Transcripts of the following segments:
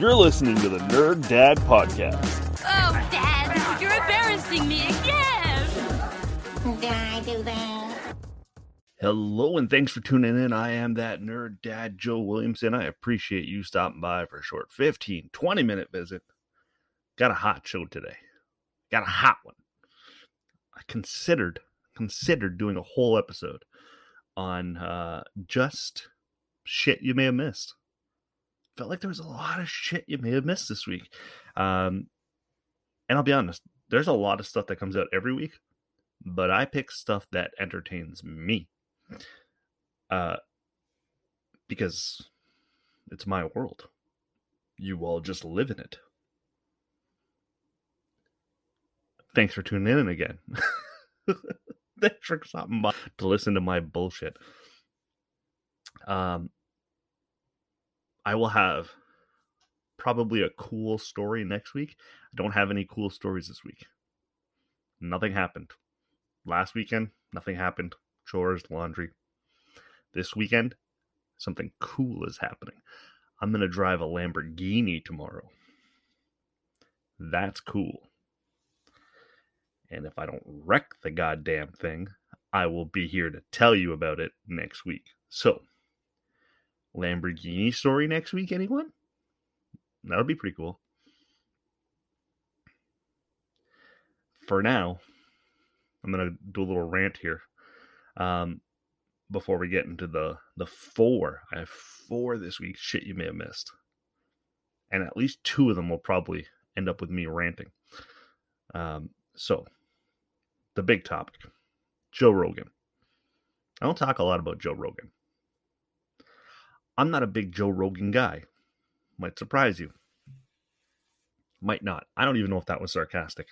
You're listening to the Nerd Dad Podcast. Oh, Dad, you're embarrassing me again. Did I do that? Hello, and thanks for tuning in. I am that nerd dad, Joe Williamson. I appreciate you stopping by for a short 15, 20 minute visit. Got a hot show today. Got a hot one. I considered considered doing a whole episode on uh, just shit you may have missed. Felt like there was a lot of shit you may have missed this week. Um, and I'll be honest, there's a lot of stuff that comes out every week, but I pick stuff that entertains me. Uh, because it's my world. You all just live in it. Thanks for tuning in again. Thanks for stopping to listen to my bullshit. Um, I will have probably a cool story next week. I don't have any cool stories this week. Nothing happened. Last weekend, nothing happened. Chores, laundry. This weekend, something cool is happening. I'm going to drive a Lamborghini tomorrow. That's cool. And if I don't wreck the goddamn thing, I will be here to tell you about it next week. So, Lamborghini story next week, anyone? That would be pretty cool. For now, I'm gonna do a little rant here. Um, before we get into the the four, I have four this week. Shit, you may have missed, and at least two of them will probably end up with me ranting. Um, so, the big topic: Joe Rogan. I don't talk a lot about Joe Rogan. I'm not a big Joe Rogan guy. Might surprise you. Might not. I don't even know if that was sarcastic.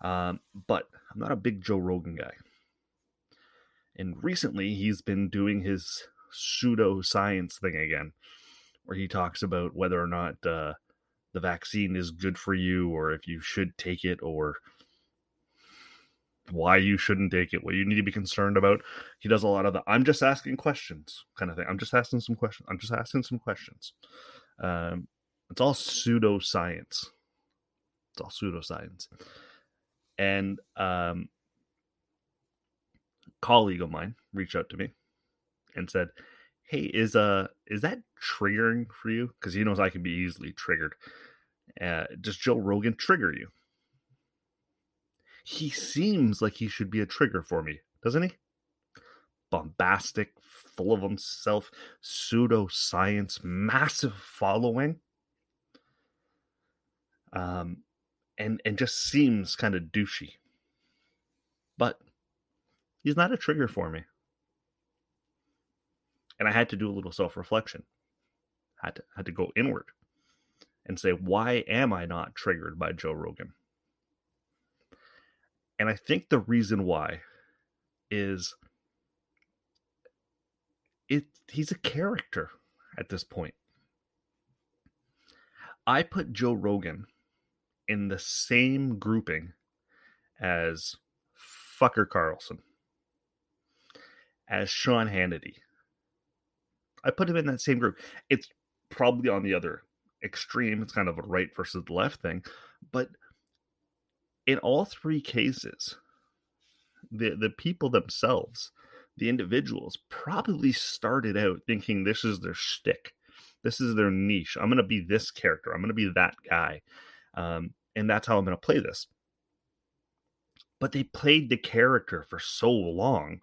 Um, but I'm not a big Joe Rogan guy. And recently, he's been doing his pseudo science thing again, where he talks about whether or not uh, the vaccine is good for you, or if you should take it, or why you shouldn't take it, what you need to be concerned about. He does a lot of the I'm just asking questions kind of thing. I'm just asking some questions. I'm just asking some questions. Um, it's all pseudoscience. It's all pseudoscience. And um, colleague of mine reached out to me and said, "Hey, is uh is that triggering for you? Because he knows I can be easily triggered. Uh, does Joe Rogan trigger you?" He seems like he should be a trigger for me, doesn't he? Bombastic, full of himself, pseudoscience, massive following. Um, and and just seems kind of douchey. But he's not a trigger for me. And I had to do a little self-reflection. Had to had to go inward and say, why am I not triggered by Joe Rogan? And I think the reason why is it he's a character at this point. I put Joe Rogan in the same grouping as Fucker Carlson, as Sean Hannity. I put him in that same group. It's probably on the other extreme. It's kind of a right versus left thing, but in all three cases, the the people themselves, the individuals, probably started out thinking this is their shtick, this is their niche. I'm going to be this character. I'm going to be that guy, um, and that's how I'm going to play this. But they played the character for so long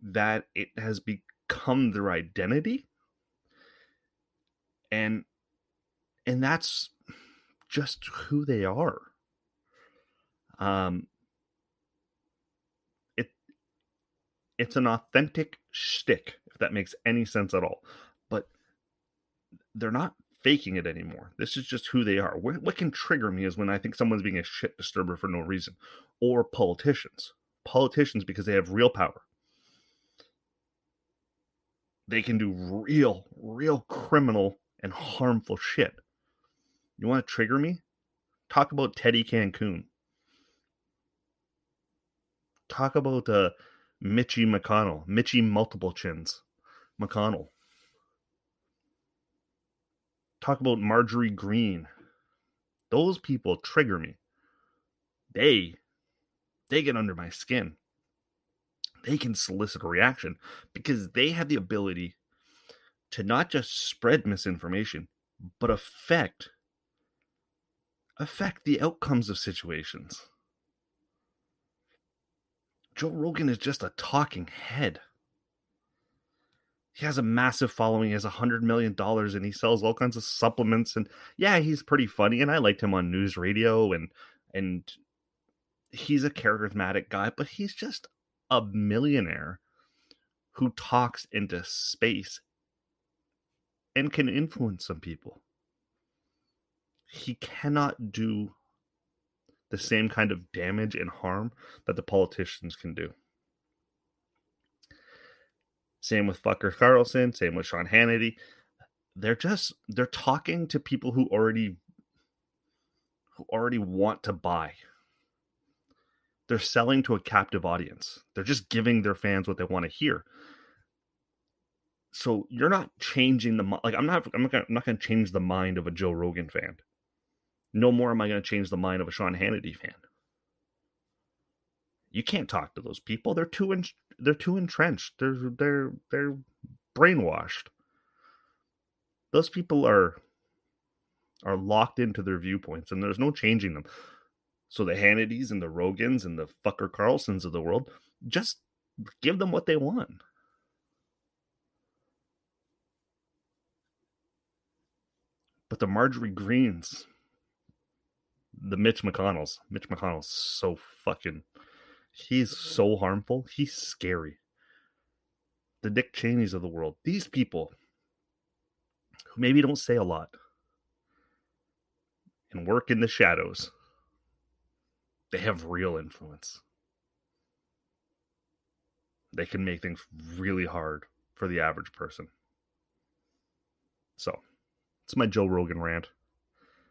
that it has become their identity, and and that's just who they are um, it it's an authentic shtick, if that makes any sense at all. But they're not faking it anymore. This is just who they are. What, what can trigger me is when I think someone's being a shit disturber for no reason, or politicians. Politicians because they have real power. They can do real, real criminal and harmful shit. You want to trigger me? Talk about Teddy Cancun. Talk about uh, Mitchy McConnell, Mitchy multiple chins, McConnell. Talk about Marjorie Greene. Those people trigger me. They they get under my skin. They can solicit a reaction because they have the ability to not just spread misinformation, but affect affect the outcomes of situations. Joe Rogan is just a talking head. He has a massive following. He has a hundred million dollars, and he sells all kinds of supplements. And yeah, he's pretty funny, and I liked him on NewsRadio, and and he's a charismatic guy. But he's just a millionaire who talks into space and can influence some people. He cannot do the same kind of damage and harm that the politicians can do. Same with Fucker Carlson, same with Sean Hannity. They're just they're talking to people who already who already want to buy. They're selling to a captive audience. They're just giving their fans what they want to hear. So you're not changing the like I'm not I'm not gonna, I'm not going to change the mind of a Joe Rogan fan no more am I going to change the mind of a Sean Hannity fan. You can't talk to those people. They're too in, they're too entrenched. They're they're they're brainwashed. Those people are are locked into their viewpoints, and there's no changing them. So the Hannitys and the Rogans and the fucker Carlsons of the world, just give them what they want. But the Marjorie Greenes, the Mitch McConnells. Mitch McConnell's so fucking he's so harmful. He's scary. The Dick Cheneys of the world. These people who maybe don't say a lot and work in the shadows. They have real influence. They can make things really hard for the average person. So, it's my Joe Rogan rant.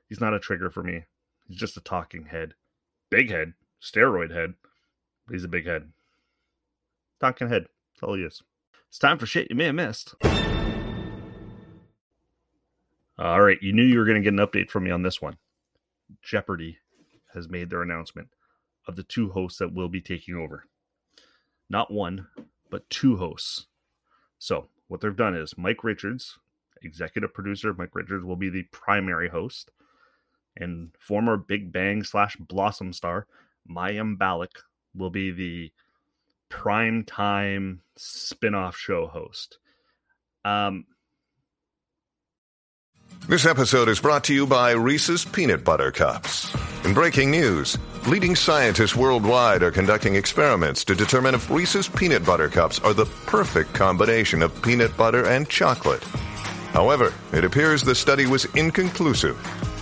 He's not a trigger for me. He's just a talking head. Big head. Steroid head. He's a big head. Talking head. That's all he is. It's time for shit you may have missed. All right. You knew you were going to get an update from me on this one. Jeopardy has made their announcement of the two hosts that will be taking over. Not one, but two hosts. So, what they've done is Mike Richards, executive producer Mike Richards, will be the primary host and former Big Bang slash Blossom star Mayim Bialik will be the prime time spin-off show host. Um, this episode is brought to you by Reese's Peanut Butter Cups. In breaking news, leading scientists worldwide are conducting experiments to determine if Reese's Peanut Butter Cups are the perfect combination of peanut butter and chocolate. However, it appears the study was inconclusive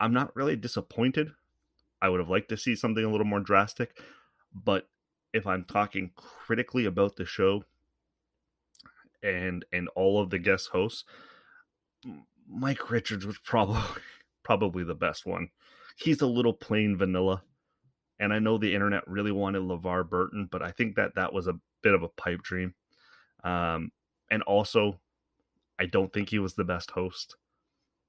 I'm not really disappointed. I would have liked to see something a little more drastic, but if I'm talking critically about the show and and all of the guest hosts, Mike Richards was probably probably the best one. He's a little plain vanilla, and I know the internet really wanted LeVar Burton, but I think that that was a bit of a pipe dream. Um, and also, I don't think he was the best host.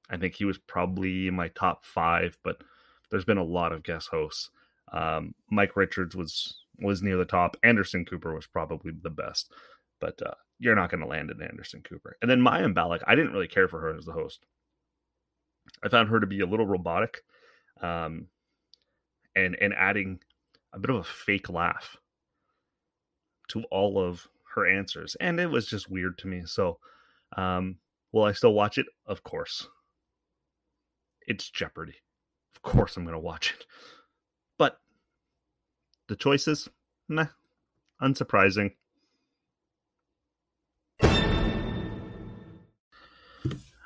I think he was probably in my top five, but there's been a lot of guest hosts. Um, Mike Richards was was near the top. Anderson Cooper was probably the best, but uh, you're not going to land an Anderson Cooper. And then Mayim Bialik, I didn't really care for her as the host. I found her to be a little robotic, um, and and adding a bit of a fake laugh to all of her answers, and it was just weird to me. So, um, will I still watch it? Of course. It's Jeopardy. Of course, I'm going to watch it. But the choices, nah, unsurprising.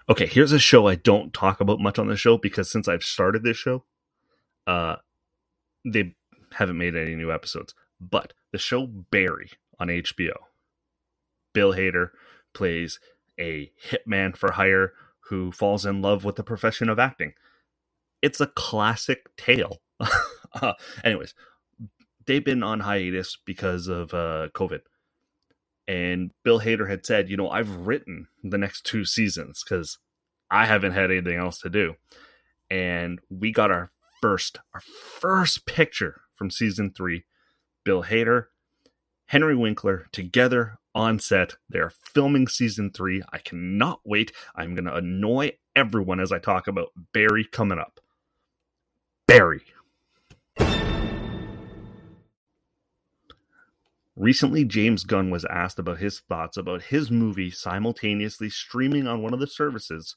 Okay, here's a show I don't talk about much on the show because since I've started this show, uh, they haven't made any new episodes. But the show Barry on HBO, Bill Hader plays a hitman for hire who falls in love with the profession of acting. It's a classic tale. uh, anyways, they've been on hiatus because of uh, COVID. And Bill Hader had said, you know, I've written the next two seasons because I haven't had anything else to do. And we got our first, our first picture from season three. Bill Hader, Henry Winkler together on set. They're filming season three. I cannot wait. I'm going to annoy everyone as I talk about Barry coming up. Barry. Recently, James Gunn was asked about his thoughts about his movie simultaneously streaming on one of the services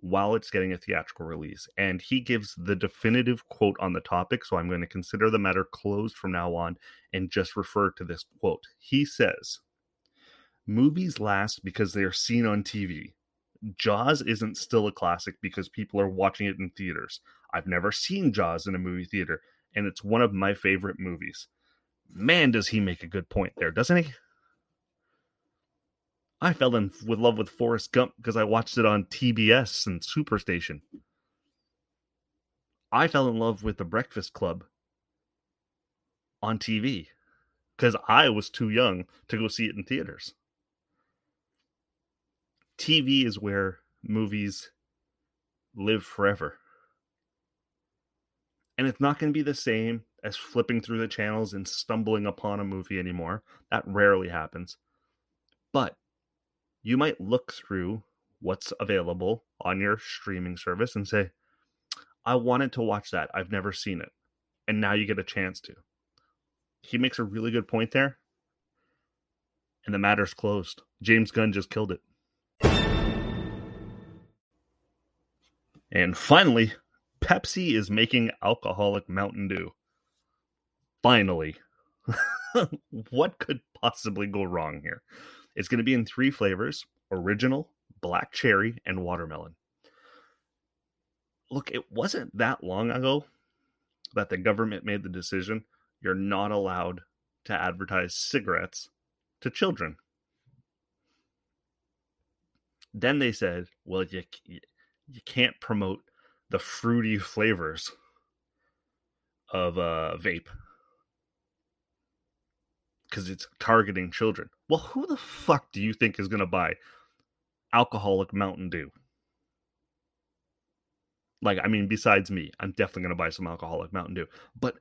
while it's getting a theatrical release. And he gives the definitive quote on the topic. So I'm going to consider the matter closed from now on and just refer to this quote. He says, Movies last because they are seen on TV. Jaws isn't still a classic because people are watching it in theaters. I've never seen Jaws in a movie theater, and it's one of my favorite movies man, does he make a good point there, doesn't he? I fell in with love with Forrest Gump because I watched it on TBS and Superstation. I fell in love with The Breakfast Club on TV because I was too young to go see it in theaters. TV is where movies live forever. And it's not going to be the same as flipping through the channels and stumbling upon a movie anymore. That rarely happens. But you might look through what's available on your streaming service and say, I wanted to watch that. I've never seen it. And now you get a chance to. He makes a really good point there. And the matter's closed. James Gunn just killed it. And finally, Pepsi is making alcoholic Mountain Dew. Finally. what could possibly go wrong here? It's going to be in three flavors original, black cherry, and watermelon. Look, it wasn't that long ago that the government made the decision you're not allowed to advertise cigarettes to children. Then they said, well, you, you can't promote the fruity flavors of uh, vape because it's targeting children. Well, who the fuck do you think is going to buy alcoholic Mountain Dew? Like, I mean, besides me, I'm definitely going to buy some alcoholic Mountain Dew. But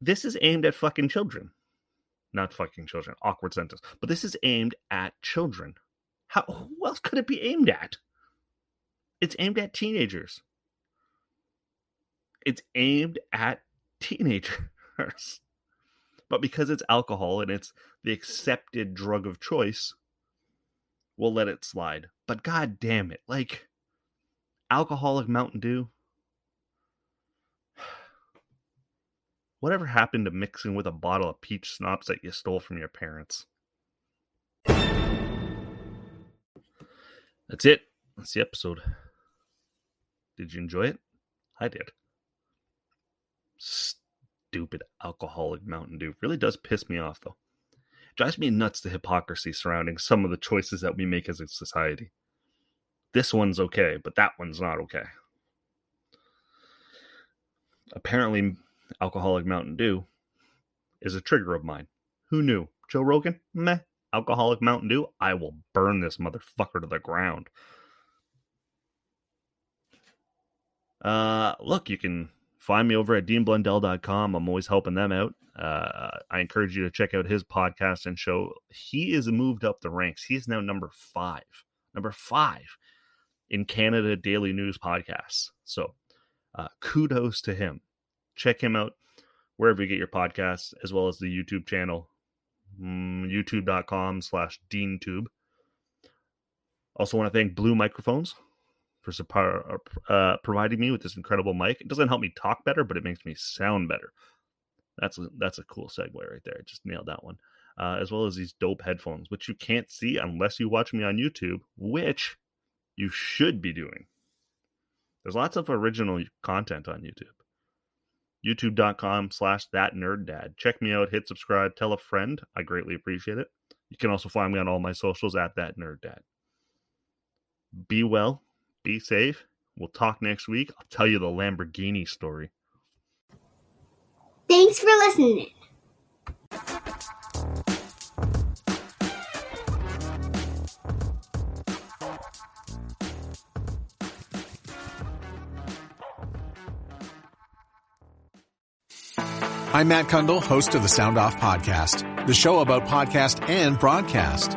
this is aimed at fucking children. Not fucking children. Awkward sentence. But this is aimed at children. How who else could it be aimed at? It's aimed at teenagers. It's aimed at teenagers. But because it's alcohol and it's the accepted drug of choice, we'll let it slide. But god damn it, like alcoholic Mountain Dew. Whatever happened to mixing with a bottle of peach schnapps that you stole from your parents? That's it. That's the episode. Did you enjoy it? I did stupid alcoholic Mountain Dew. Really does piss me off, though. It drives me nuts the hypocrisy surrounding some of the choices that we make as a society. This one's okay, but that one's not okay. Apparently, alcoholic Mountain Dew is a trigger of mine. Who knew? Joe Rogan? Meh. Alcoholic Mountain Dew? I will burn this motherfucker to the ground. Uh, look, you can find me over at deanblundell.com. I'm always helping them out. Uh, I encourage you to check out his podcast and show. He is moved up the ranks. He is now number five, number five in Canada daily news podcasts. So uh, kudos to him. Check him out wherever you get your podcasts, as well as the YouTube channel, mm, youtube.com slash deantube. Also want to thank Blue Microphones for uh, providing me with this incredible mic. It doesn't help me talk better, but it makes me sound better. That's a, that's a cool segue right there. I just nailed that one. Uh, as well as these dope headphones, which you can't see unless you watch me on YouTube, which you should be doing. There's lots of original content on YouTube. YouTube.com slash that nerd dad. Check me out, hit subscribe, tell a friend. I greatly appreciate it. You can also find me on all my socials at that nerd dad. Be well, be safe. We'll talk next week. I'll tell you the Lamborghini story. Thanks for listening. I'm Matt Cundill, host of the Sound Off Podcast, the show about podcast and broadcast.